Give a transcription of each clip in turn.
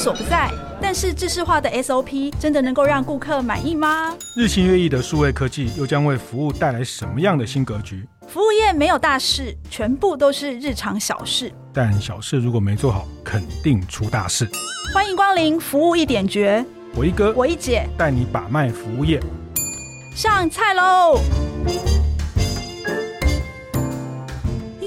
所不在，但是制式化的 SOP 真的能够让顾客满意吗？日新月异的数位科技又将为服务带来什么样的新格局？服务业没有大事，全部都是日常小事。但小事如果没做好，肯定出大事。欢迎光临服务一点绝，我一哥，我一姐带你把脉服务业。上菜喽！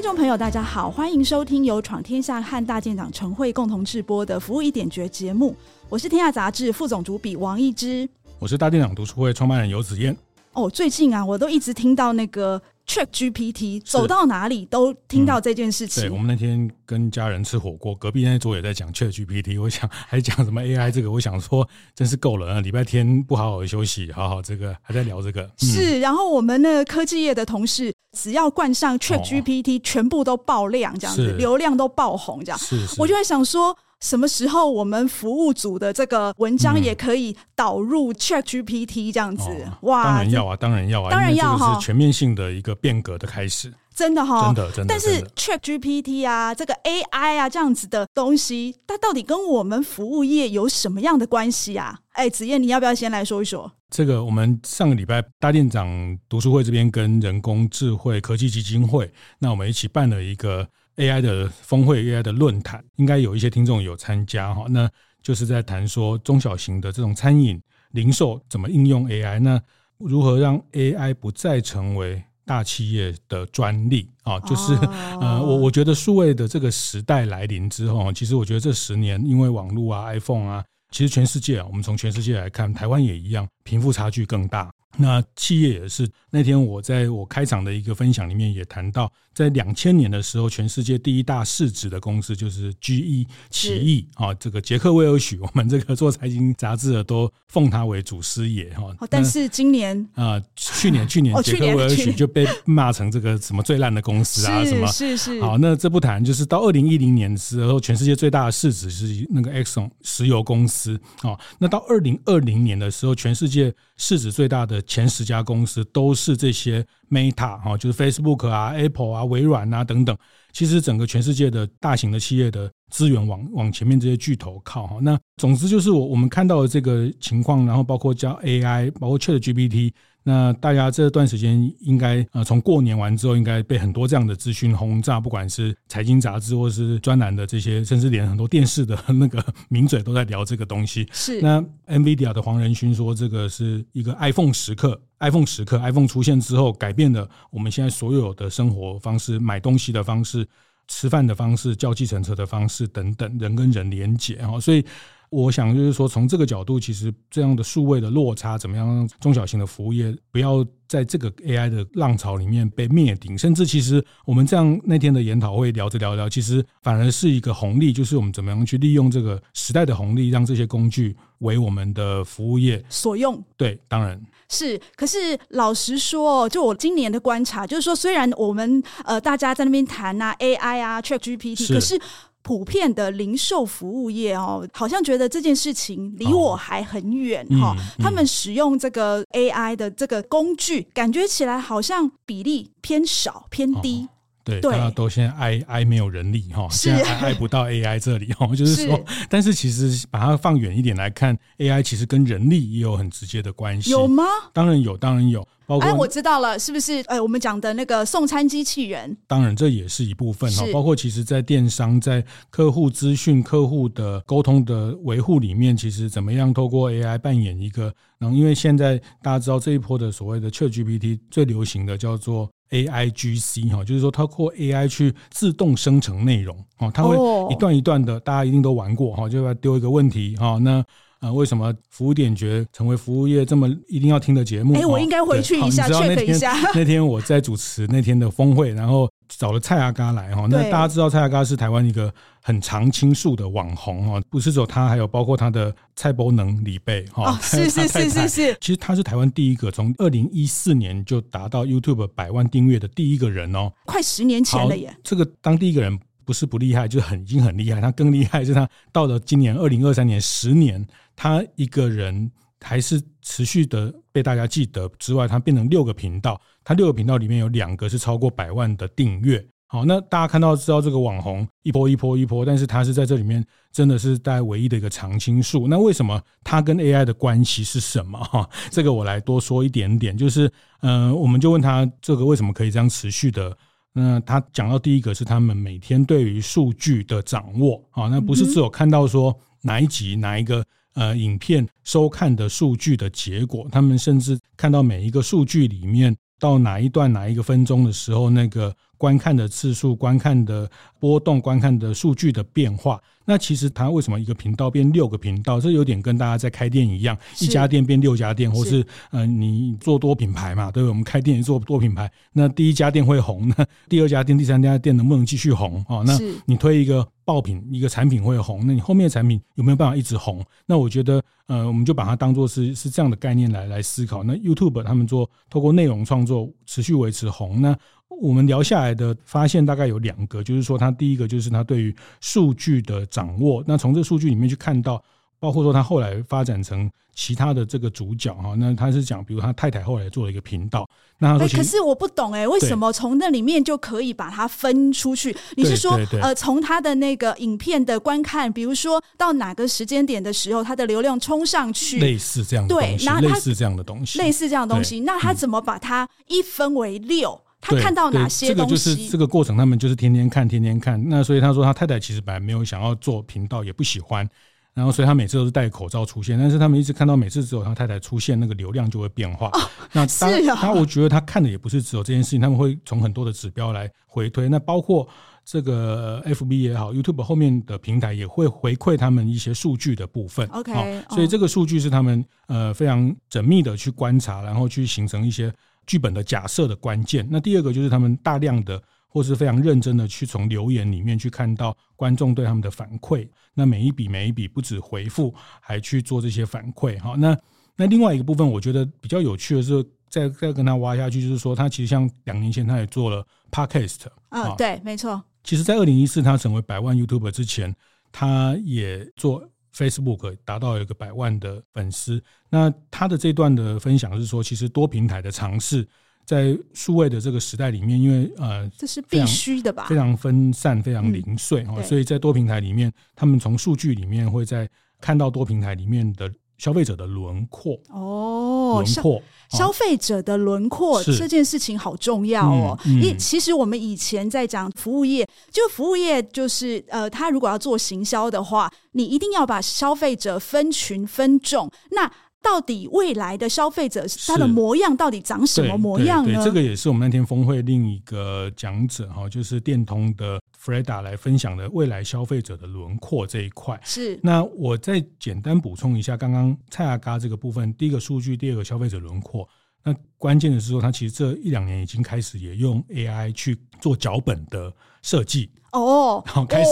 听众朋友，大家好，欢迎收听由闯天下和大店长陈慧共同制播的《服务一点绝》节目。我是天下杂志副总主笔王一之，我是大店长读书会创办人游子燕。哦，最近啊，我都一直听到那个。Chat GPT 走到哪里都听到这件事情。嗯、对，我们那天跟家人吃火锅，隔壁那桌也在讲 Chat GPT，我想还讲什么 AI 这个，我想说真是够了啊！礼拜天不好好休息，好好这个还在聊这个。嗯、是，然后我们那个科技业的同事，只要冠上 Chat GPT，全部都爆量，这样子，流量都爆红，这样。是，是，我就在想说。什么时候我们服务组的这个文章也可以导入 ChatGPT 这样子？嗯哦、哇！当然要啊，当然要啊，当然要哈！是全面性的一个变革的开始，真的哈，真的真的。但是 ChatGPT 啊，这个 AI 啊，这样子的东西，它到底跟我们服务业有什么样的关系啊？哎，子燕，你要不要先来说一说？这个我们上个礼拜大店长读书会这边跟人工智慧科技基金会，那我们一起办了一个。AI 的峰会，AI 的论坛，应该有一些听众有参加哈。那就是在谈说中小型的这种餐饮零售怎么应用 AI，那如何让 AI 不再成为大企业的专利啊？就是 呃，我我觉得数位的这个时代来临之后，其实我觉得这十年因为网络啊、iPhone 啊，其实全世界啊，我们从全世界来看，台湾也一样，贫富差距更大。那企业也是，那天我在我开场的一个分享里面也谈到，在两千年的时候，全世界第一大市值的公司就是 GE 奇异啊，这个杰克威尔许，我们这个做财经杂志的都奉他为祖师爷哈。但是今年啊、呃，去年去年杰克威尔许就被骂成这个什么最烂的公司啊，什么是是。好，那这不谈，就是到二零一零年的时候，全世界最大的市值是那个 Exxon 石油公司啊。那到二零二零年的时候，全世界市值最大的前十家公司都是这些 Meta 哈，就是 Facebook 啊、Apple 啊、微软啊等等。其实整个全世界的大型的企业的资源往往前面这些巨头靠哈。那总之就是我我们看到的这个情况，然后包括叫 AI，包括 ChatGPT。那大家这段时间应该呃，从过年完之后，应该被很多这样的资讯轰炸，不管是财经杂志或是专栏的这些，甚至连很多电视的那个名嘴都在聊这个东西。是。那 NVIDIA 的黄仁勋说，这个是一个 iPhone 时刻，iPhone 时刻，iPhone 出现之后，改变了我们现在所有的生活方式，买东西的方式，吃饭的方式，叫计程车的方式等等，人跟人连接哈，所以。我想就是说，从这个角度，其实这样的数位的落差，怎么样让中小型的服务业不要在这个 AI 的浪潮里面被灭顶？甚至其实我们这样那天的研讨会聊着聊聊，其实反而是一个红利，就是我们怎么样去利用这个时代的红利，让这些工具为我们的服务业所用。对，当然是。可是老实说，就我今年的观察，就是说，虽然我们呃大家在那边谈啊 AI 啊 ChatGPT，可是。普遍的零售服务业哦，好像觉得这件事情离我还很远哈。哦嗯嗯、他们使用这个 AI 的这个工具，感觉起来好像比例偏少偏低。哦对，大家都现在爱爱没有人力哈，现在爱不到 AI 这里哈，就是说，但是其实把它放远一点来看，AI 其实跟人力也有很直接的关系。有吗？当然有，当然有。包括哎，我知道了，是不是？哎，我们讲的那个送餐机器人，当然这也是一部分哈。包括其实，在电商在客户资讯、客户的沟通的维护里面，其实怎么样透过 AI 扮演一个，然后因为现在大家知道这一波的所谓的 ChatGPT 最流行的叫做。A I G C 哈，就是说它靠 A I 去自动生成内容，哦，它会一段一段的，大家一定都玩过哈，就要丢一个问题哈，那啊，为什么服务点觉成为服务业这么一定要听的节目？哎，我应该回去一下，check 一下。那天我在主持那天的峰会，然后找了蔡阿嘎来哈。那大家知道蔡阿嘎是台湾一个很常青树的网红哈，不是只有他，还有包括他的蔡伯能李贝哈。是是是是是。其实他是台湾第一个从二零一四年就达到 YouTube 百万订阅的第一个人哦，快十年前了耶。这个当第一个人。不是不厉害，就是很已经很厉害。他更厉害是他到了今年二零二三年十年，他一个人还是持续的被大家记得之外，它变成六个频道，它六个频道里面有两个是超过百万的订阅。好，那大家看到知道这个网红一波一波一波，但是他是在这里面真的是在唯一的一个常青树。那为什么他跟 AI 的关系是什么？哈，这个我来多说一点点，就是嗯、我们就问他这个为什么可以这样持续的。那他讲到第一个是他们每天对于数据的掌握啊，那不是只有看到说哪一集哪一个呃影片收看的数据的结果，他们甚至看到每一个数据里面到哪一段哪一个分钟的时候那个。观看的次数、观看的波动、观看的数据的变化，那其实它为什么一个频道变六个频道？这有点跟大家在开店一样，一家店变六家店，或是呃，你做多品牌嘛，对不对？我们开店也做多品牌，那第一家店会红，那 第二家店、第三家店能不能继续红？哦，那你推一个爆品，一个产品会红，那你后面的产品有没有办法一直红？那我觉得，呃，我们就把它当做是是这样的概念来来思考。那 YouTube 他们做透过内容创作持续维持红，那。我们聊下来的发现大概有两个，就是说，他第一个就是他对于数据的掌握。那从这数据里面去看到，包括说他后来发展成其他的这个主角哈，那他是讲，比如他太太后来做了一个频道。那他说，可是我不懂哎，为什么从那里面就可以把它分出去？你是说，呃，从他的那个影片的观看，比如说到哪个时间点的时候，他的流量冲上去，类似这样的东西，对，类似这样的东西，类似这样的东西。那他怎么把它一分为六？他看到哪些东西？这个就是这个过程，他们就是天天看，天天看。那所以他说，他太太其实本来没有想要做频道，也不喜欢。然后，所以他每次都是戴口罩出现。但是他们一直看到，每次只有他太太出现，那个流量就会变化。哦、那 当然，他我觉得他看的也不是只有这件事情，他们会从很多的指标来回推。那包括这个 FB 也好，YouTube 后面的平台也会回馈他们一些数据的部分。OK，、哦、所以这个数据是他们呃非常缜密的去观察，然后去形成一些。剧本的假设的关键。那第二个就是他们大量的或是非常认真的去从留言里面去看到观众对他们的反馈。那每一笔每一笔不止回复，还去做这些反馈。好，那那另外一个部分，我觉得比较有趣的是，再再跟他挖下去，就是说他其实像两年前他也做了 Podcast。嗯，对，没错。其实，在二零一四他成为百万 YouTuber 之前，他也做。Facebook 达到一个百万的粉丝，那他的这段的分享是说，其实多平台的尝试在数位的这个时代里面，因为呃，这是必须的吧，非常分散，非常零碎哈，所以在多平台里面，他们从数据里面会在看到多平台里面的。消费者的轮廓哦，轮廓，消费者的轮廓这件事情好重要哦。因为其实我们以前在讲服务业，就服务业就是呃，他如果要做行销的话，你一定要把消费者分群分众。那到底未来的消费者他的模样到底长什么模样呢？这个也是我们那天峰会另一个讲者哈，就是电通的 Freda 来分享的未来消费者的轮廓这一块。是，那我再简单补充一下，刚刚蔡阿嘎这个部分，第一个数据，第二个消费者轮廓。那关键的是说，他其实这一两年已经开始也用 AI 去做脚本的设计哦，然后开始。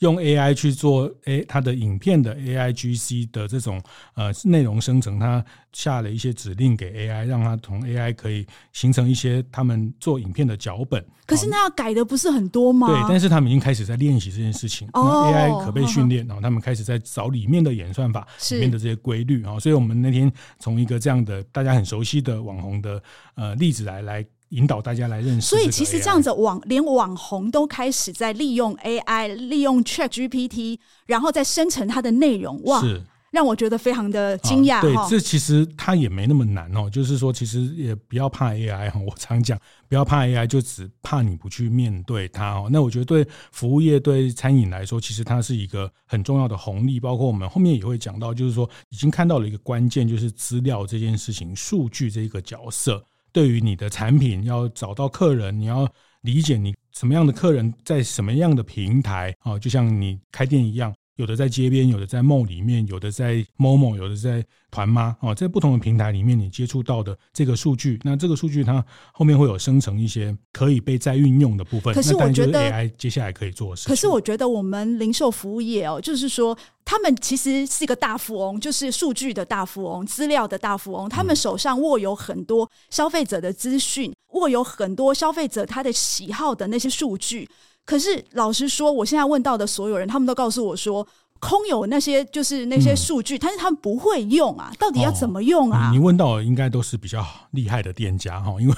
用 AI 去做 A 它的影片的 AIGC 的这种呃内容生成，它下了一些指令给 AI，让它同 AI 可以形成一些他们做影片的脚本。可是那要改的不是很多吗？对，但是他们已经开始在练习这件事情。哦，AI 可被训练，然后他们开始在找里面的演算法里面的这些规律啊。所以我们那天从一个这样的大家很熟悉的网红的呃例子来来。引导大家来认识，所以其实这样子网连网红都开始在利用 AI，利用 ChatGPT，然后再生成它的内容，哇，是让我觉得非常的惊讶。对，这其实它也没那么难哦，就是说其实也不要怕 AI 哈，我常讲不要怕 AI，就只怕你不去面对它哦。那我觉得对服务业、对餐饮来说，其实它是一个很重要的红利。包括我们后面也会讲到，就是说已经看到了一个关键，就是资料这件事情，数据这一个角色。对于你的产品，要找到客人，你要理解你什么样的客人在什么样的平台啊，就像你开店一样，有的在街边，有的在 mall 里面，有的在 momo，有的在团妈哦，在不同的平台里面，你接触到的这个数据，那这个数据它后面会有生成一些可以被再运用的部分。可是我觉得 AI 接下来可以做的事。可是我觉得我们零售服务业哦，就是说他们其实是一个大富翁，就是数据的大富翁，资料的大富翁，他们手上握有很多消费者的资讯，握有很多消费者他的喜好的那些数据。可是老实说，我现在问到的所有人，他们都告诉我说，空有那些就是那些数据，嗯、但是他们不会用啊，到底要怎么用啊？哦、你问到的应该都是比较厉害的店家哈，因为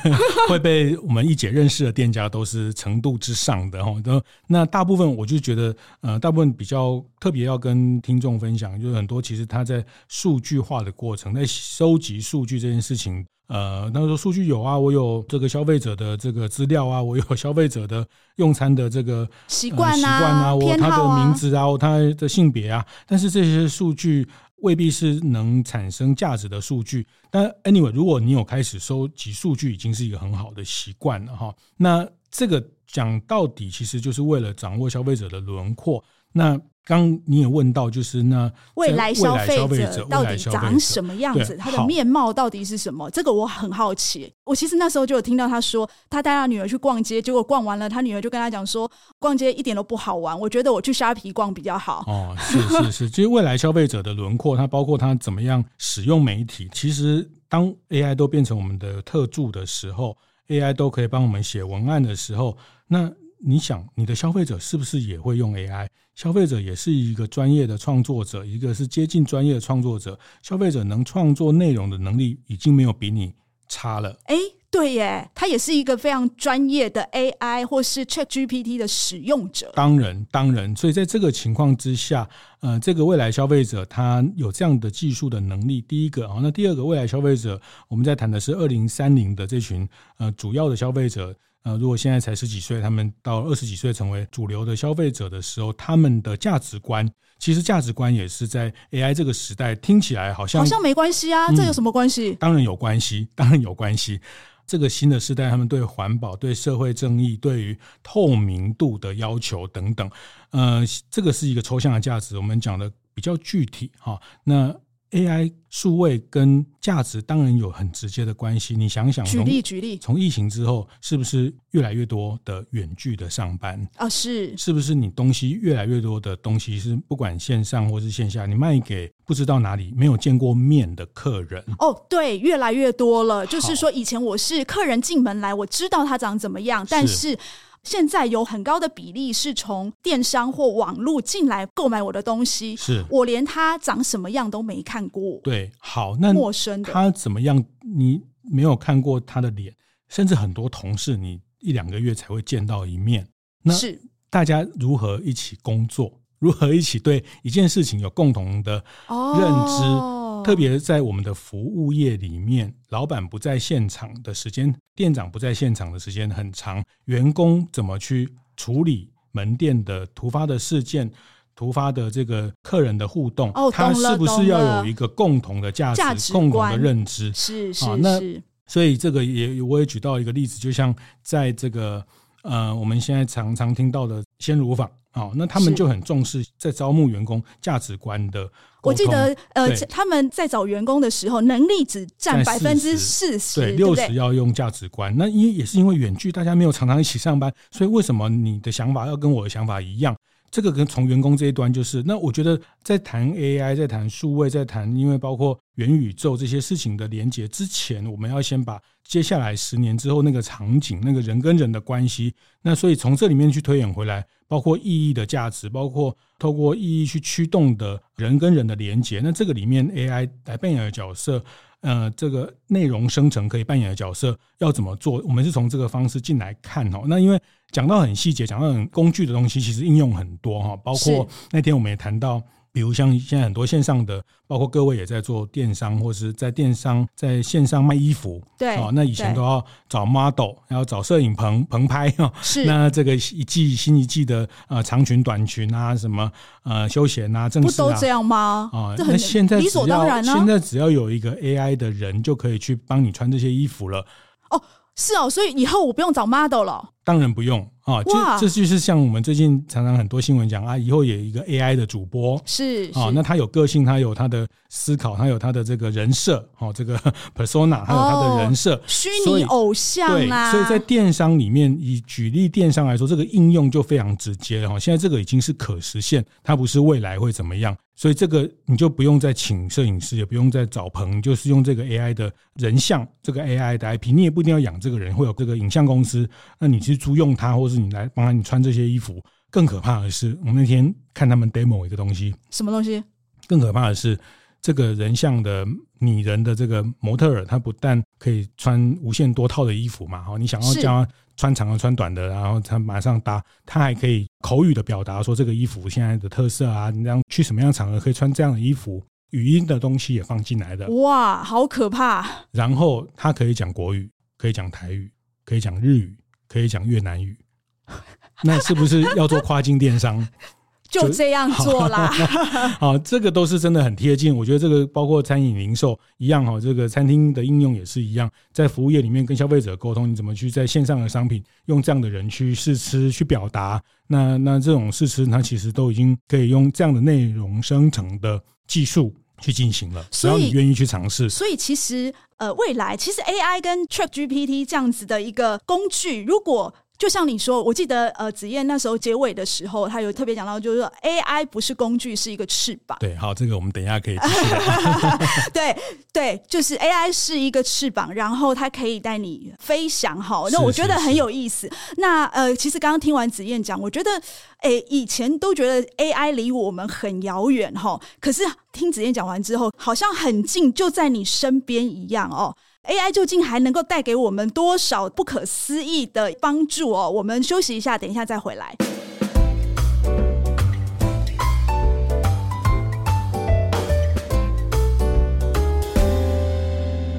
会被我们一姐认识的店家都是程度之上的哈。那大部分我就觉得，呃，大部分比较特别要跟听众分享，就是很多其实他在数据化的过程，在收集数据这件事情。呃，那时候数据有啊，我有这个消费者的这个资料啊，我有消费者的用餐的这个习惯啊、习惯啊，我他的名字啊，他的性别啊，但是这些数据未必是能产生价值的数据。但 anyway，如果你有开始收集数据，已经是一个很好的习惯了哈。那这个讲到底，其实就是为了掌握消费者的轮廓。那刚你也问到，就是那未来消费者到底长什么样子？他的面貌到底是什么？这个我很好奇。我其实那时候就有听到他说，他带他女儿去逛街，结果逛完了，他女儿就跟他讲说，逛街一点都不好玩。我觉得我去虾皮逛比较好。哦，是是是，其实未来消费者的轮廓，它包括他怎么样使用媒体。其实当 AI 都变成我们的特助的时候，AI 都可以帮我们写文案的时候，那。你想，你的消费者是不是也会用 AI？消费者也是一个专业的创作者，一个是接近专业的创作者。消费者能创作内容的能力已经没有比你差了。哎，对耶，他也是一个非常专业的 AI 或是 ChatGPT 的使用者。当然，当然。所以在这个情况之下，呃，这个未来消费者他有这样的技术的能力。第一个啊，那第二个未来消费者，我们在谈的是二零三零的这群呃主要的消费者。呃，如果现在才十几岁，他们到二十几岁成为主流的消费者的时候，他们的价值观，其实价值观也是在 AI 这个时代听起来好像好像没关系啊，这有什么关系？嗯，当然有关系，当然有关系。这个新的时代，他们对环保、对社会正义、对于透明度的要求等等，呃，这个是一个抽象的价值。我们讲的比较具体哈，那。AI 数位跟价值当然有很直接的关系。你想想，举例举例，从疫情之后，是不是越来越多的远距的上班啊？是，是不是你东西越来越多的东西是不管线上或是线下，你卖给不知道哪里没有见过面的客人？哦，对，越来越多了。就是说，以前我是客人进门来，我知道他长怎么样，但是。现在有很高的比例是从电商或网络进来购买我的东西，是我连他长什么样都没看过。对，好，那陌生的他怎么样？你没有看过他的脸，甚至很多同事你一两个月才会见到一面。那是大家如何一起工作？如何一起对一件事情有共同的认知？哦特别在我们的服务业里面，老板不在现场的时间，店长不在现场的时间很长，员工怎么去处理门店的突发的事件、突发的这个客人的互动？哦，他是不是要有一个共同的价值、价值共同的认知？是是啊。那所以这个也我也举到一个例子，就像在这个呃，我们现在常常听到的鲜乳坊。哦，那他们就很重视在招募员工价值观的。我记得，呃，他们在找员工的时候，能力只占百分之四十，对，六十要用价值观。那因为也是因为远距，大家没有常常一起上班，所以为什么你的想法要跟我的想法一样？这个跟从员工这一端就是，那我觉得在谈 AI，在谈数位，在谈因为包括元宇宙这些事情的连接之前，我们要先把接下来十年之后那个场景，那个人跟人的关系，那所以从这里面去推演回来，包括意义的价值，包括透过意义去驱动的人跟人的连接，那这个里面 AI 来扮演的角色。呃，这个内容生成可以扮演的角色要怎么做？我们是从这个方式进来看哦。那因为讲到很细节，讲到很工具的东西，其实应用很多哈。包括那天我们也谈到。比如像现在很多线上的，包括各位也在做电商，或是在电商在线上卖衣服，对，哦，那以前都要找 model，要找摄影棚棚拍哈，是。那这个一季新一季的呃长裙短裙啊，什么呃休闲啊，正式啊，不都这样吗？啊，那现在理所当然，现在只要有一个 AI 的人就可以去帮你穿这些衣服了。哦，是哦，所以以后我不用找 model 了。当然不用啊，就这就是像我们最近常常很多新闻讲啊，以后有一个 AI 的主播是啊，那他有个性，他有他的思考，他有他的这个人设，哦，这个 persona，他有他的人设，虚拟偶像啦。所以在电商里面，以举例电商来说，这个应用就非常直接了哈。现在这个已经是可实现，它不是未来会怎么样。所以这个你就不用再请摄影师，也不用再找棚，就是用这个 AI 的人像，这个 AI 的 IP，你也不一定要养这个人，会有这个影像公司，那你去租用它，或是你来帮他你穿这些衣服。更可怕的是，我们那天看他们 demo 一个东西，什么东西？更可怕的是，这个人像的拟人的这个模特儿，他不但可以穿无限多套的衣服嘛，好，你想要叫他。穿长的穿短的，然后他马上搭，他还可以口语的表达说这个衣服现在的特色啊，你这样去什么样的场合可以穿这样的衣服，语音的东西也放进来的。哇，好可怕！然后他可以讲国语，可以讲台语，可以讲日语，可以讲越南语，那是不是要做跨境电商？就这样做啦，好，这个都是真的很贴近。我觉得这个包括餐饮零售一样哈，这个餐厅的应用也是一样，在服务业里面跟消费者沟通，你怎么去在线上的商品用这样的人去试吃、去表达？那那这种试吃，它其实都已经可以用这样的内容生成的技术去进行了，只要你愿意去尝试。所以其实呃，未来其实 AI 跟 ChatGPT 这样子的一个工具，如果就像你说，我记得呃，子燕那时候结尾的时候，他有特别讲到，就是说 AI 不是工具，是一个翅膀。对，好，这个我们等一下可以继续。对对，就是 AI 是一个翅膀，然后它可以带你飞翔。哈，那我觉得很有意思。是是是那呃，其实刚刚听完子燕讲，我觉得哎，以前都觉得 AI 离我们很遥远哈，可是听子燕讲完之后，好像很近，就在你身边一样哦。AI 究竟还能够带给我们多少不可思议的帮助哦？我们休息一下，等一下再回来。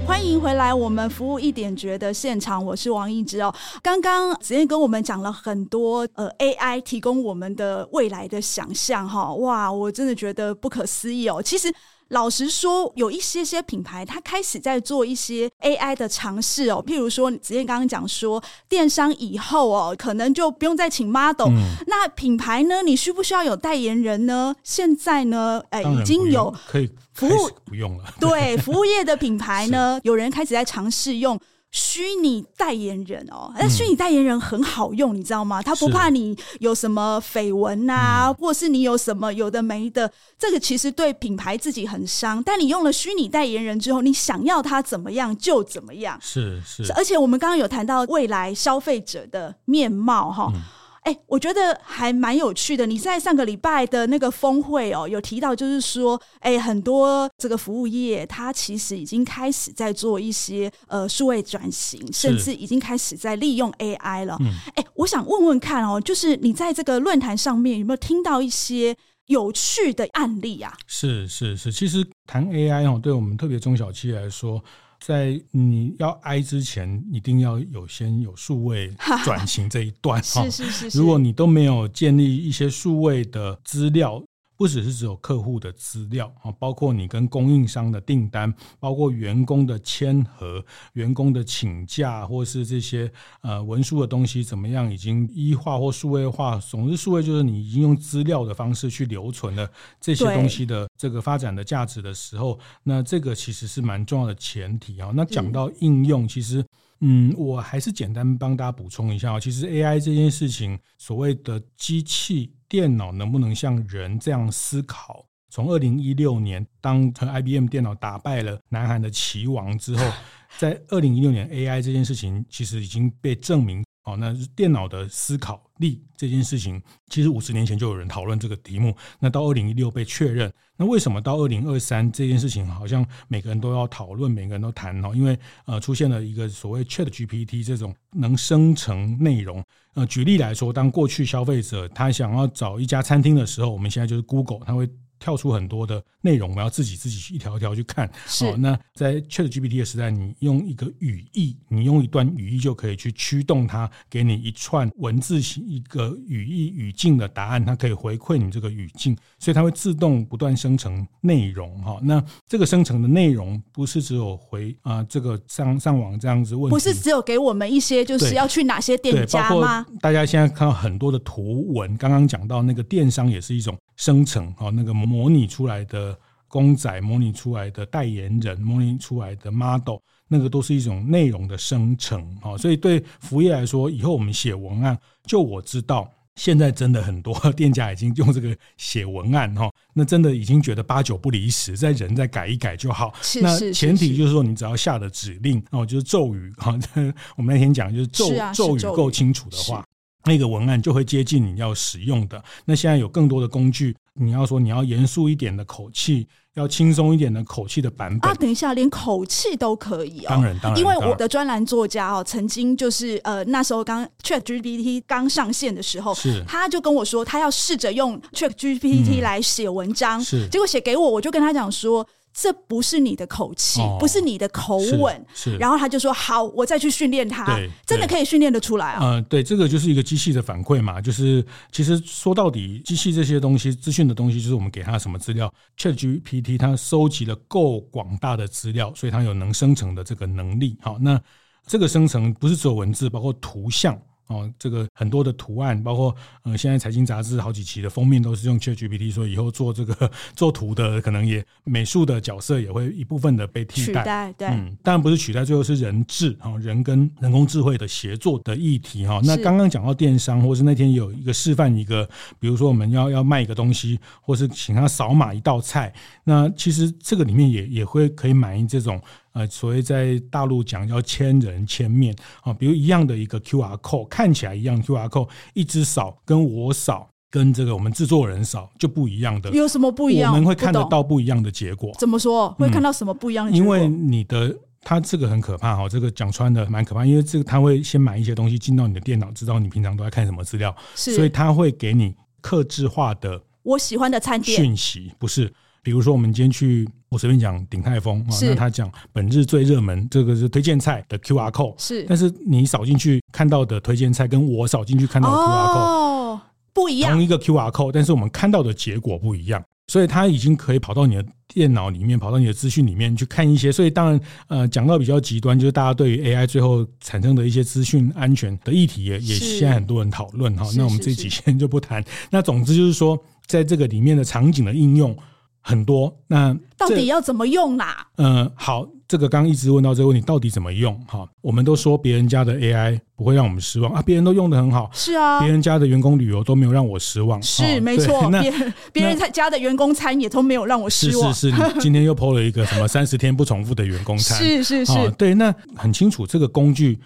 欢迎回来，我们服务一点觉的现场，我是王一之哦。刚刚子燕跟我们讲了很多，呃，AI 提供我们的未来的想象哈，哇，我真的觉得不可思议哦。其实。老实说，有一些些品牌，它开始在做一些 AI 的尝试哦。譬如说，子燕刚刚讲说，电商以后哦，可能就不用再请 model。嗯。那品牌呢？你需不需要有代言人呢？现在呢？哎，已经有可以服务不用了。对，服务业的品牌呢，有人开始在尝试用。虚拟代言人哦，那虚拟代言人很好用，嗯、你知道吗？他不怕你有什么绯闻啊，是或是你有什么有的没的，这个其实对品牌自己很伤。但你用了虚拟代言人之后，你想要他怎么样就怎么样，是是。而且我们刚刚有谈到未来消费者的面貌哈。嗯哎，我觉得还蛮有趣的。你在上个礼拜的那个峰会哦，有提到，就是说，哎，很多这个服务业，它其实已经开始在做一些呃数位转型，甚至已经开始在利用 AI 了。哎，我想问问看哦，就是你在这个论坛上面有没有听到一些有趣的案例啊？是是是，其实谈 AI 哦，对我们特别中小企业来说。在你要 I 之前，一定要有先有数位 转型这一段哈。是是是是。如果你都没有建立一些数位的资料。不只是只有客户的资料啊，包括你跟供应商的订单，包括员工的签合、员工的请假，或是这些呃文书的东西怎么样，已经一化或数位化。总之，数位就是你已经用资料的方式去留存了这些东西的这个发展的价值的时候，那这个其实是蛮重要的前提啊。那讲到应用，其实嗯，我还是简单帮大家补充一下啊。其实 AI 这件事情，所谓的机器。电脑能不能像人这样思考？从二零一六年，当 IBM 电脑打败了南韩的棋王之后，在二零一六年，AI 这件事情其实已经被证明。哦，那电脑的思考力这件事情，其实五十年前就有人讨论这个题目。那到二零一六被确认，那为什么到二零二三这件事情好像每个人都要讨论，每个人都谈哦？因为呃，出现了一个所谓 ChatGPT 这种能生成内容。呃，举例来说，当过去消费者他想要找一家餐厅的时候，我们现在就是 Google，他会跳出很多的内容，我们要自己自己一条一条去看。是、哦，那在 ChatGPT 的时代，你用一个语义，你用一段语义就可以去驱动它，给你一串文字型一个语义语境的答案，它可以回馈你这个语境，所以它会自动不断生成内容。哈、哦，那这个生成的内容不是只有回啊、呃，这个上上网这样子问，不是只有给我们一些就是要去哪些店家吗？大家现在看到很多的图文，刚刚讲到那个电商也是一种生成啊，那个模拟出来的公仔，模拟出来的代言人，模拟出来的 model，那个都是一种内容的生成啊。所以对服务业来说，以后我们写文案，就我知道，现在真的很多店家已经用这个写文案哈，那真的已经觉得八九不离十，在人再改一改就好。那前提就是说，你只要下的指令哦，就是咒语哈，我们那天讲就是咒咒语够清楚的话。那个文案就会接近你要使用的。那现在有更多的工具，你要说你要严肃一点的口气，要轻松一点的口气的版本啊，等一下，连口气都可以哦。当然，当然，因为我的专栏作家哦，曾经就是呃那时候刚 ChatGPT 刚上线的时候，是他就跟我说，他要试着用 ChatGPT 来写文章，嗯，是，结果写给我，我就跟他讲说。这不是你的口气，哦，不是你的口吻，然后他就说：“好，我再去训练他。”真的可以训练得出来啊！嗯、呃，对，这个就是一个机器的反馈嘛。就是其实说到底，机器这些东西、资讯的东西，就是我们给他什么资料，ChatGPT 它收集了够广大的资料，所以它有能生成的这个能力。好，那这个生成不是只有文字，包括图像。哦，这个很多的图案，包括呃，现在财经杂志好几期的封面都是用 ChatGPT，所以以后做这个做图的可能也美术的角色也会一部分的被替代。取代，对，嗯，当然不是取代，最后是人智哈，人跟人工智慧的协作的议题哈。那刚刚讲到电商，或是那天有一个示范一个，比如说我们要要卖一个东西，或是请他扫码一道菜，那其实这个里面也也会可以满意这种。呃，所谓在大陆讲叫千人千面啊，比如一样的一个 QR code，看起来一样 QR code，一只扫跟我扫跟这个我们制作人少就不一样的，有什么不一样？我们会看得到不一样的结果。怎么说？会看到什么不一样的结果？嗯，因为你的它这个很可怕哈，这个讲穿的蛮可怕，因为这个他会先买一些东西进到你的电脑，知道你平常都在看什么资料，所以他会给你克制化的我喜欢的餐点讯息，不是。比如说，我们今天去，我随便讲鼎泰丰啊，那他讲本日最热门这个是推荐菜的 QR code，是，但是你扫进去看到的推荐菜，跟我扫进去看到的 QR code 哦不一样，同一个 QR code，但是我们看到的结果不一样，所以它已经可以跑到你的电脑里面，跑到你的资讯里面去看一些，所以当然，呃，讲到比较极端，就是大家对于 AI 最后产生的一些资讯安全的议题也，也也现在很多人讨论哈。那我们这几天就不谈。那总之就是说，在这个里面的场景的应用。很多，那到底要怎么用啦？嗯、呃，好，这个刚刚一直问到这个问题，到底怎么用？哈，我们都说别人家的 AI 不会让我们失望啊，别人都用的很好，是啊，别人家的员工旅游都没有让我失望，是、哦、没错，别人别人家的员工餐也都没有让我失望，是是是，你今天又 PO 了一个什么三十天不重复的员工餐，是是是、哦，对，那很清楚，这个工具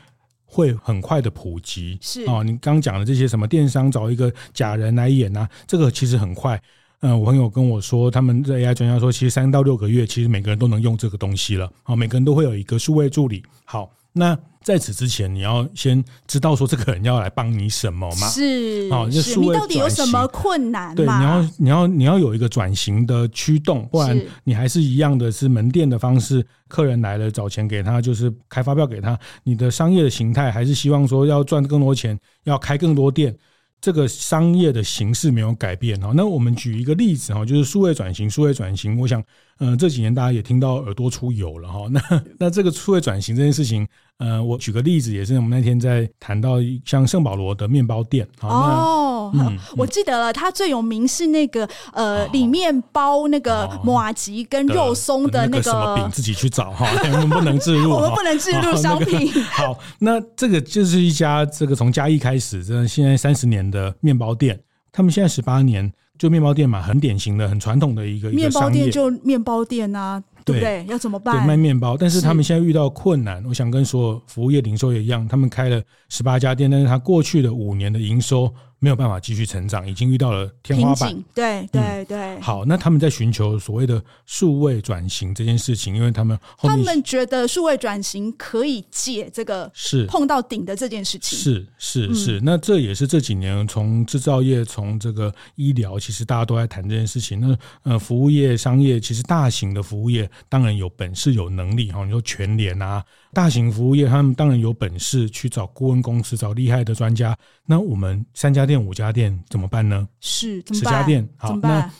会很快的普及，是哦，你刚讲的这些什么电商找一个假人来演啊，这个其实很快。嗯，我朋友跟我说，他们的 AI 专家说，其实三到六个月，其实每个人都能用这个东西了。好，每个人都会有一个数位助理。好，那在此之前，你要先知道说这个人要来帮你什么吗？是，好，就数位转型，你到底有什么困难？对，你要你要你要有一个转型的驱动，不然你还是一样的是门店的方式，客人来了找钱给他，就是开发票给他。你的商业的形态还是希望说要赚更多钱，要开更多店。这个商业的形式没有改变哈，那我们举一个例子哈，就是数位转型，数位转型，我想，呃，这几年大家也听到耳朵出油了哈，那 那这个数位转型这件事情，呃，我举个例子，也是我们那天在谈到像圣保罗的面包店，哦，嗯，我记得了，它最有名是那个呃，里面包那个马吉跟肉松的那个什么饼，自己去找 哈，我们不能置入，我们不能置入商品。好，那这个就是一家这个从嘉义开始，真的现在三十年的面包店，他们现在十八年就面包店嘛，很典型的、很传统的一个面包店，就面包店啊。对不对？要怎么办？对，卖面包，但是他们现在遇到困难。我想跟所有服务业、零售业一样，他们开了十八家店，但是他过去的五年的营收没有办法继续成长，已经遇到了天花板。对对对、嗯。好，那他们在寻求所谓的数位转型这件事情，因为他们他们觉得数位转型可以解这个是碰到顶的这件事情。是是是，嗯，那这也是这几年从制造业，从这个医疗，其实大家都在谈这件事情。那呃，服务业、商业，其实大型的服务业当然有本事、有能力哈。你说全联啊，大型服务业他们当然有本事去找顾问公司、找厉害的专家。那我们三家店、五家店怎么办呢？是十家店，好，那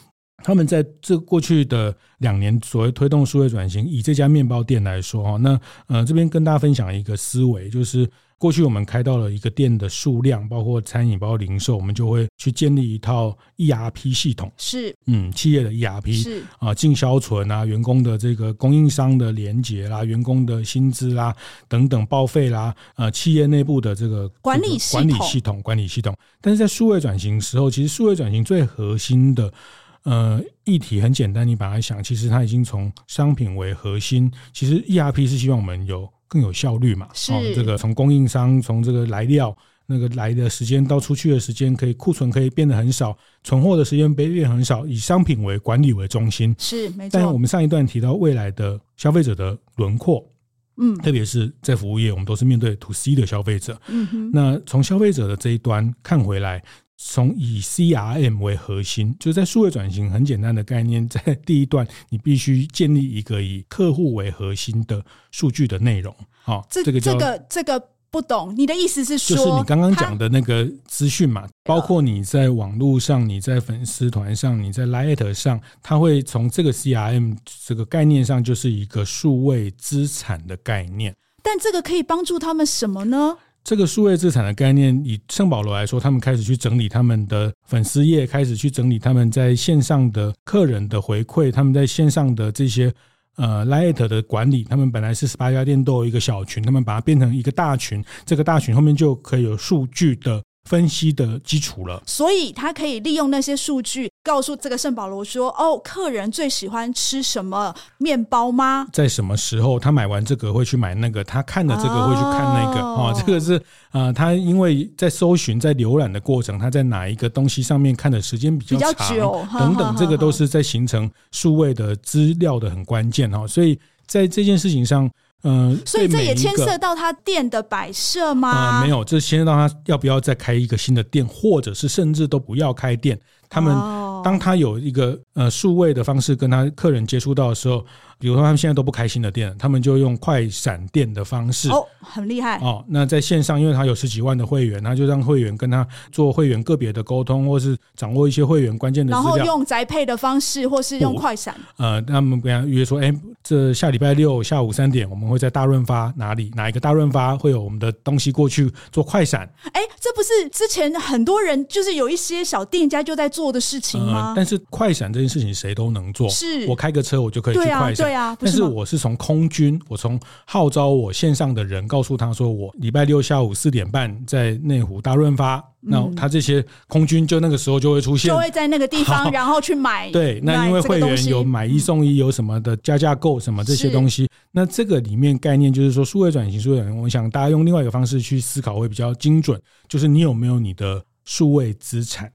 他们在这过去的两年所谓推动数位转型，以这家面包店来说哈，那呃这边跟大家分享一个思维，就是。过去我们开到了一个店的数量，包括餐饮，包括零售，我们就会去建立一套 ERP 系统。是，嗯，企业的 ERP 是啊，进销存啊，员工的这个供应商的连接啦，员工的薪资啦，等等报废啦，呃，企业内部的这个管理管理系统管理系统。但是在数位转型时候，其实数位转型最核心的呃议题很简单，你把它想，其实它已经从商品为核心，其实 ERP 是希望我们有。更有效率嘛？是、哦、这个从供应商从这个来料那个来的时间到出去的时间，可以库存可以变得很少，存货的时间被变很少，以商品为管理为中心是没错。但我们上一段提到未来的消费者的轮廓，嗯，特别是在服务业，我们都是面对 to C 的消费者，嗯哼。那从消费者的这一端看回来。从以 CRM 为核心，就在数位转型很简单的概念，在第一段你必须建立一个以客户为核心的数据的内容。好，这个这个这个不懂，你的意思是说，就是你刚刚讲的那个资讯嘛，包括你在网络上、你在粉丝团上、你在 Line 上，它会从这个 CRM 这个概念上，就是一个数位资产的概念。但这个可以帮助他们什么呢？这个数位资产的概念，以圣保罗来说，他们开始去整理他们的粉丝页，开始去整理他们在线上的客人的回馈，他们在线上的这些呃 light 的管理，他们本来是十八家店都有一个小群，他们把它变成一个大群，这个大群后面就可以有数据的。分析的基础了，所以他可以利用那些数据，告诉这个圣保罗说：“哦，客人最喜欢吃什么面包吗？在什么时候他买完这个会去买那个？他看了这个会去看那个？哦，哦这个是啊、呃，他因为在搜寻、在浏览的过程，他在哪一个东西上面看的时间比较长，比较久，等等，这个都是在形成数位的资料的很关键哈。所以在这件事情上。”嗯，所以这也牵涉到他店的摆设吗？嗯，没有，这牵涉到他要不要再开一个新的店，或者是甚至都不要开店。他们当他有一个呃数位的方式跟他客人接触到的时候。比如说，他们现在都不开心的店，他们就用快闪店的方式哦，很厉害哦。那在线上，因为他有十几万的会员，他就让会员跟他做会员个别的沟通，或是掌握一些会员关键的资料，然后用宅配的方式，或是用快闪。呃，他们跟他约说，哎，这下礼拜六下午三点，我们会在大润发哪里哪一个大润发会有我们的东西过去做快闪。哎，这不是之前很多人就是有一些小店家就在做的事情吗？呃、但是快闪这件事情谁都能做，是。我开个车我就可以去快闪。对啊，但是我是从空军，我从号召我线上的人，告诉他说，我礼拜六下午四点半在内湖大润发，那他这些空军就那个时候就会出现，就会在那个地方，然后去买。对，那因为会员有买一送一，有什么的加价购什么这些东西，那这个里面概念就是说，数位转型，数位转型，我想大家用另外一个方式去思考会比较精准，就是你有没有你的数位资产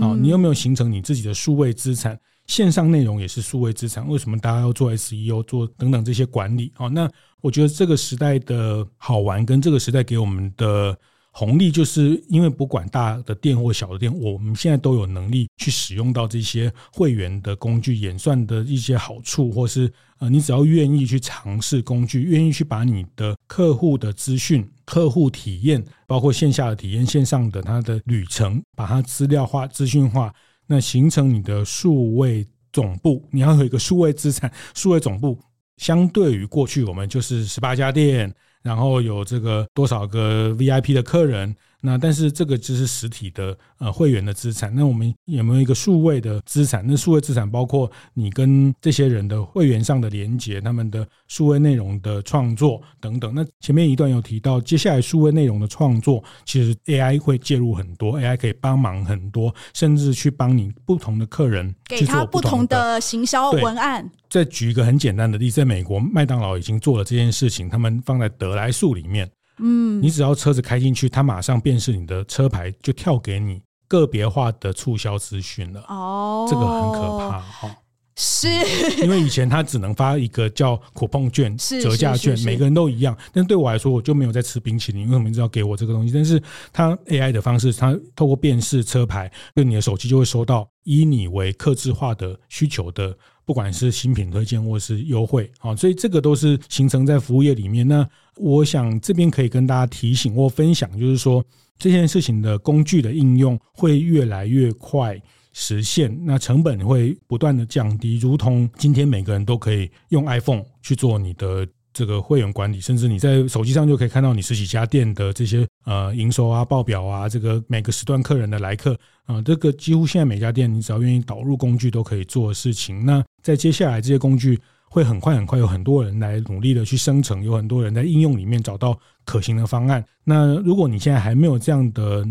啊？你有没有形成你自己的数位资产？线上内容也是数位资产，为什么大家要做 SEO 做等等这些管理？哦，那我觉得这个时代的好玩跟这个时代给我们的红利，就是因为不管大的店或小的店，我们现在都有能力去使用到这些会员的工具、演算的一些好处，或是呃，你只要愿意去尝试工具，愿意去把你的客户的资讯、客户体验，包括线下的体验、线上的他的旅程，把它资料化、资讯化。那形成你的数位总部，你要有一个数位资产，数位总部相对于过去，我们就是十八家店，然后有这个多少个 VIP 的客人。那但是这个就是实体的呃会员的资产，那我们有没有一个数位的资产？那数位资产包括你跟这些人的会员上的连接，他们的数位内容的创作等等。那前面一段有提到，接下来数位内容的创作，其实 AI 会介入很多，AI 可以帮忙很多，甚至去帮你不同的客人给他不同的行销文案。再举一个很简单的例子，在美国麦当劳已经做了这件事情，他们放在得来速里面。嗯，你只要车子开进去，它马上辨识你的车牌，就跳给你个别化的促销资讯了。哦，这个很可怕哈。是，因为以前他只能发一个叫 coupon 券、折价券，每个人都一样。但对我来说，我就没有在吃冰淇淋，因为什么一直要给我这个东西？但是它 AI 的方式，它透过辨识车牌，就你的手机就会收到以你为客制化的需求的，不管是新品推荐或是优惠啊，所以这个都是形成在服务业里面。那我想这边可以跟大家提醒或分享，就是说这件事情的工具的应用会越来越快。实现，那成本会不断的降低，如同今天每个人都可以用 iPhone 去做你的这个会员管理，甚至你在手机上就可以看到你十几家店的这些呃营收啊、报表啊，这个每个时段客人的来客啊、这个几乎现在每家店你只要愿意导入工具都可以做的事情。那在接下来这些工具会很快很快有很多人来努力的去生成，有很多人在应用里面找到可行的方案。那如果你现在还没有这样的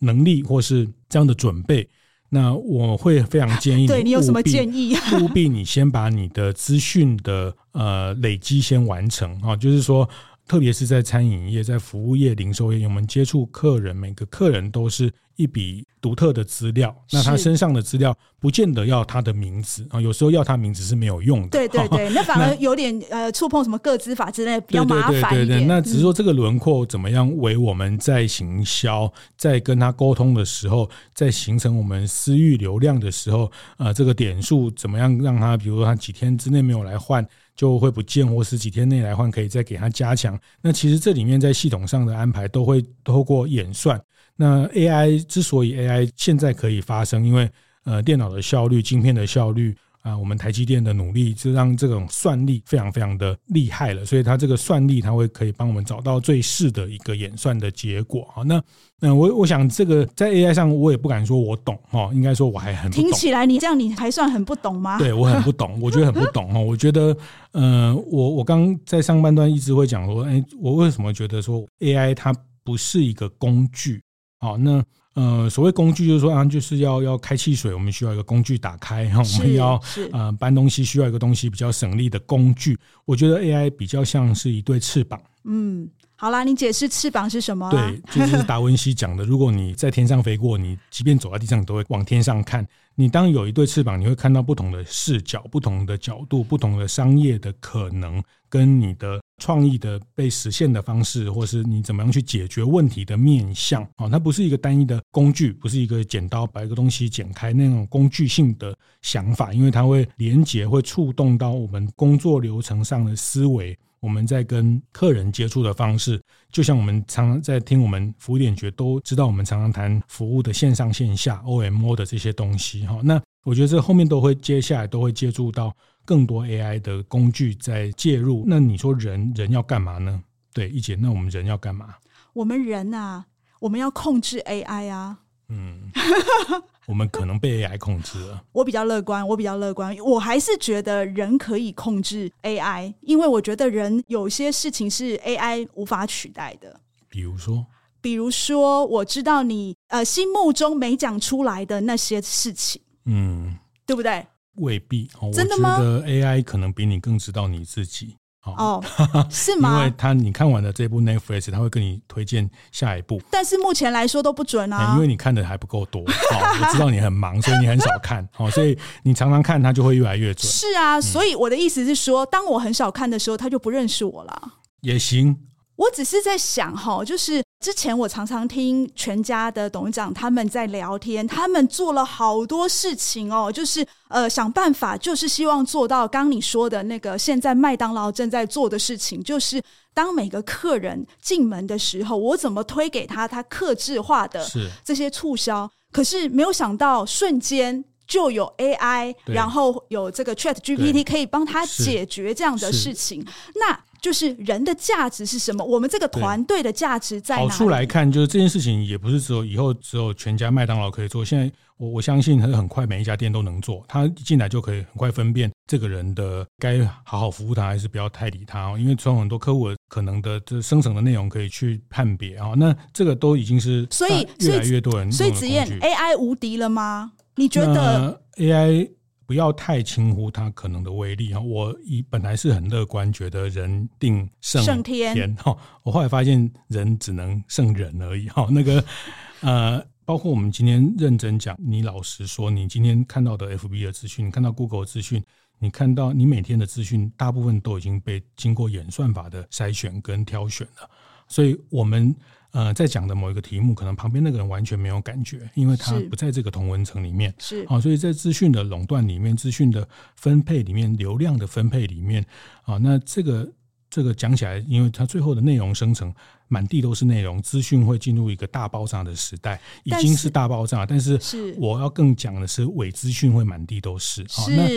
能力或是这样的准备，那我会非常建议 你，对你有什么建议？务必你先把你的资讯的呃累积先完成啊，就是说。特别是在餐饮业、在服务业、零售业，我们接触客人，每个客人都是一笔独特的资料。那他身上的资料不见得要他的名字啊，有时候要他名字是没有用的。对对对，那反而有点呃触碰什么个资法之类，比较麻烦一点。对对对对，那只是说这个轮廓怎么样为我们在行销、在跟他沟通的时候，在形成我们私域流量的时候，呃，这个点数怎么样让他，比如说他几天之内没有来换。就会不见，或十几天内来换，可以再给它加强。那其实这里面在系统上的安排都会透过演算。那 AI 之所以 AI 现在可以发生，因为呃电脑的效率、晶片的效率。啊，我们台积电的努力就让这种算力非常非常的厉害了，所以它这个算力它会可以帮我们找到最适的一个演算的结果。好，那那我我想这个在 AI 上我也不敢说我懂哈，应该说我还很。听起来你这样你还算很不懂吗？对，我很不懂，我觉得很不懂哦。我觉得，呃，我我刚在上半段一直会讲说，哎，我为什么觉得说 AI 它不是一个工具？好，那。呃，所谓工具就是说啊，就是要要开汽水，我们需要一个工具打开然后。我们要呃搬东西需要一个东西比较省力的工具。我觉得 AI 比较像是一对翅膀。嗯，好啦，你解释翅膀是什么啊？对，就是达文西讲的。如果你在天上飞过，你即便走在地上，你都会往天上看。你当有一对翅膀，你会看到不同的视角、不同的角度、不同的商业的可能，跟你的。创意的被实现的方式，或是你怎么样去解决问题的面向哦，它不是一个单一的工具，不是一个剪刀把一个东西剪开那种工具性的想法，因为它会连接，会触动到我们工作流程上的思维，我们在跟客人接触的方式，就像我们常常在听我们服务点觉都知道，我们常常谈服务的线上线下 OMO 的这些东西哈，那我觉得这后面都会接下来都会接触到。更多 AI 的工具在介入，那你说人人要干嘛呢？对，一姐，那我们人要干嘛？我们人啊，我们要控制 AI 啊。嗯，我们可能被 AI 控制了。我比较乐观，我比较乐观，我还是觉得人可以控制 AI，因为我觉得人有些事情是 AI 无法取代的。比如说，比如说，我知道你呃心目中没讲出来的那些事情，嗯，对不对？未必哦，真的吗？AI 可能比你更知道你自己哦，是吗？因为他你看完了这部 Netflix，他会跟你推荐下一部，但是目前来说都不准啊，因为你看的还不够多。我知道你很忙，所以你很少看，哦所以你常常看，它就会越来越准。是啊，所以我的意思是说，当我很少看的时候，他就不认识我了。也行。我只是在想哈，就是之前我常常听全家的董事长他们在聊天，他们做了好多事情哦，就是呃想办法，就是希望做到刚你说的那个，现在麦当劳正在做的事情，就是当每个客人进门的时候，我怎么推给他他客制化的这些促销，可是没有想到瞬间就有 AI，然后有这个 ChatGPT 可以帮他解决这样的事情，那。就是人的价值是什么？我们这个团队的价值在哪里？好处来看，就是这件事情也不是只有以后只有全家麦当劳可以做。现在我我相信，很快每一家店都能做。他一进来就可以很快分辨这个人的该好好服务他，还是不要太理他哦。因为从很多客户可能的这生成的内容可以去判别啊。那这个都已经是所以越来越多人所以子燕 AI 无敌了吗？你觉得 AI？不要太轻忽它可能的威力哈，我以本来是很乐观，觉得人定胜天哈，我后来发现人只能胜人而已哈。那个 呃，包括我们今天认真讲，你老实说，你今天看到的 FB 的资讯，你看到 Google 的资讯，你看到你每天的资讯，大部分都已经被经过演算法的筛选跟挑选了。所以，我们呃在讲的某一个题目，可能旁边那个人完全没有感觉，因为他不在这个同文层里面。是啊，所以在资讯的垄断里面，资讯的分配里面，流量的分配里面啊，那这个。这个讲起来，因为它最后的内容生成满地都是内容，资讯会进入一个大爆炸的时代，已经是大爆炸。但是，是我要更讲的是，伪资讯会满地都是。好，那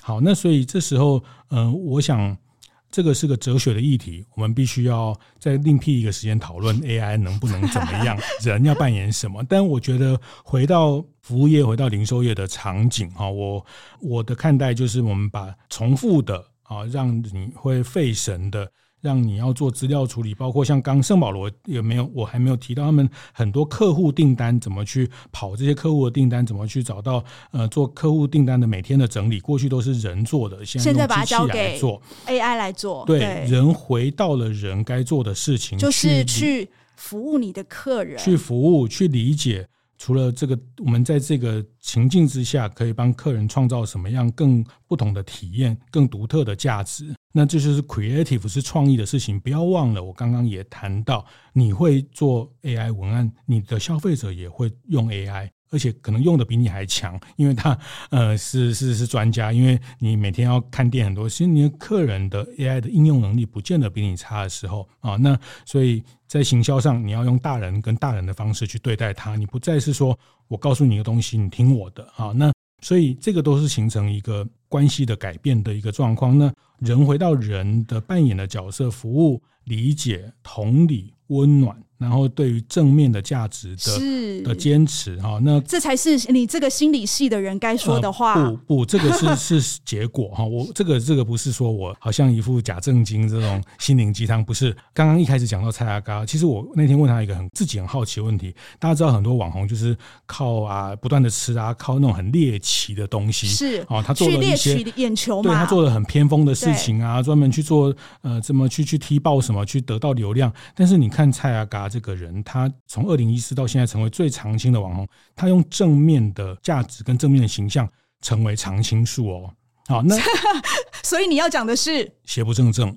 好，那所以这时候，嗯、呃，我想这个是个哲学的议题，我们必须要再另辟一个时间讨论 AI 能不能怎么样，人要扮演什么。但我觉得回到服务业，回到零售业的场景，哈，我我的看待就是，我们把重复的。啊，让你会费神的，让你要做资料处理，包括像刚圣保罗也没有？我还没有提到他们很多客户订单怎么去跑这些客户的订单，怎么去找到呃做客户订单的每天的整理，过去都是人做的，现在用机器来做，AI 来做，对，对人回到了人该做的事情，就是去服务你的客人，去服务，去理解。除了这个，我们在这个情境之下，可以帮客人创造什么样更不同的体验、更独特的价值？那这就是 creative 是创意的事情。不要忘了，我刚刚也谈到，你会做 AI 文案，你的消费者也会用 AI。而且可能用的比你还强，因为他呃是是是专家，因为你每天要看店很多，其实你的客人的 AI 的应用能力不见得比你差的时候啊，那所以在行销上你要用大人跟大人的方式去对待他，你不再是说我告诉你一个东西，你听我的啊，那所以这个都是形成一个关系的改变的一个状况。那人回到人的扮演的角色，服务、理解、同理、温暖。然后对于正面的价值的的坚持哈，那这才是你这个心理系的人该说的话。呃、不不，这个是 是结果哈。我这个这个不是说我好像一副假正经这种心灵鸡汤，不是。刚刚一开始讲到蔡阿嘎，其实我那天问他一个很自己很好奇的问题。大家知道很多网红就是靠啊不断的吃啊，靠那种很猎奇的东西是啊，他做了一些眼球嘛，对他做了很偏锋的事情啊，专门去做呃怎么去去踢爆什么去得到流量。但是你看蔡阿嘎。这个人他从二零一四到现在成为最长青的网红，他用正面的价值跟正面的形象成为常青树哦。好，那 所以你要讲的是邪不正正，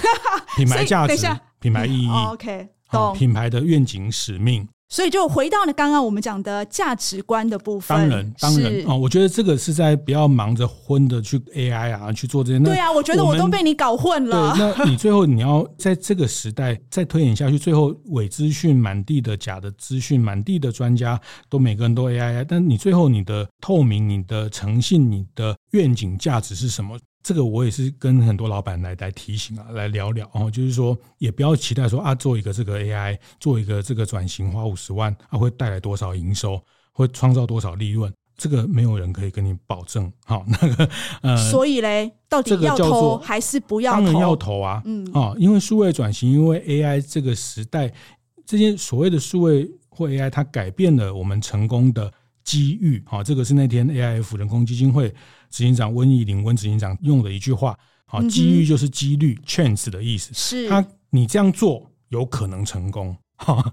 品牌价值、品牌意义、嗯、OK，懂，品牌的愿景使命。所以就回到了刚刚我们讲的价值观的部分。当然，当然啊、哦，我觉得这个是在不要忙着昏的去 AI 啊去做这些。对啊，我觉得我都被你搞混了。对，那你最后你要在这个时代再推演下去，最后伪资讯满地的假的资讯，满地的专家都每个人都 AI，但你最后你的透明、你的诚信、你的愿景价值是什么？这个我也是跟很多老板来来提醒啊，来聊聊哦，就是说也不要期待说啊，做一个这个 AI，做一个这个转型，花五十万啊，会带来多少营收，会创造多少利润，这个没有人可以跟你保证。好，那个呃，所以嘞，到底要投还是不要投？当然要投啊，嗯啊，因为数位转型，因为 AI 这个时代，这些所谓的数位或 AI，它改变了我们成功的机遇。好，这个是那天 AIF 人工基金会。执行长温义林温执行长用的一句话，好，机遇就是几率 chance 的意思。是他，你这样做有可能成功。哈，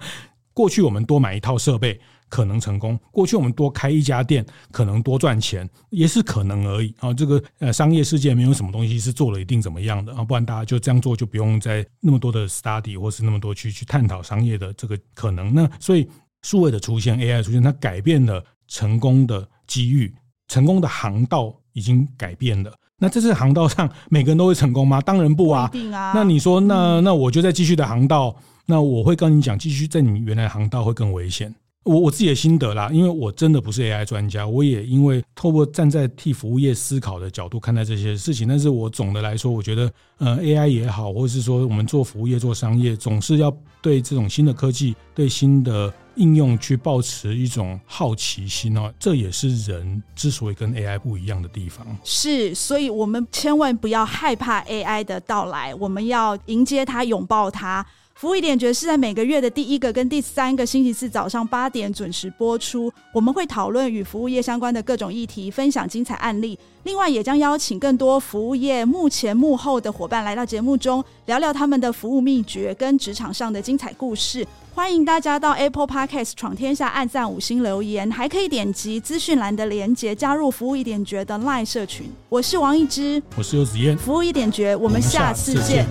过去我们多买一套设备可能成功，过去我们多开一家店可能多赚钱，也是可能而已。啊，这个呃商业世界没有什么东西是做了一定怎么样的啊，不然大家就这样做就不用再那么多的 study 或是那么多去去探讨商业的这个可能。那所以数位的出现，AI 出现，它改变了成功的机遇，成功的航道。已经改变了。那这次航道上每个人都会成功吗？当然不啊。那你说，那那我就在继续的航道，那我会跟你讲，继续在你原来的航道会更危险。我我自己的心得啦，因为我真的不是 AI 专家，我也因为透过站在替服务业思考的角度看待这些事情。但是我总的来说，我觉得，呃，AI 也好，或者是说我们做服务业、做商业，总是要对这种新的科技、对新的应用去保持一种好奇心哦。这也是人之所以跟 AI 不一样的地方。是，所以我们千万不要害怕 AI 的到来，我们要迎接它，拥抱它。服务一点绝是在每个月的第一个跟第三个星期四早上八点准时播出。我们会讨论与服务业相关的各种议题，分享精彩案例。另外，也将邀请更多服务业幕前幕后的伙伴来到节目中，聊聊他们的服务秘诀跟职场上的精彩故事。欢迎大家到 Apple Podcast 闯天下按赞五星留言，还可以点击资讯栏的连接加入服务一点觉的 LINE 社群。我是王一之，我是游子燕，服务一点觉，我们下次见。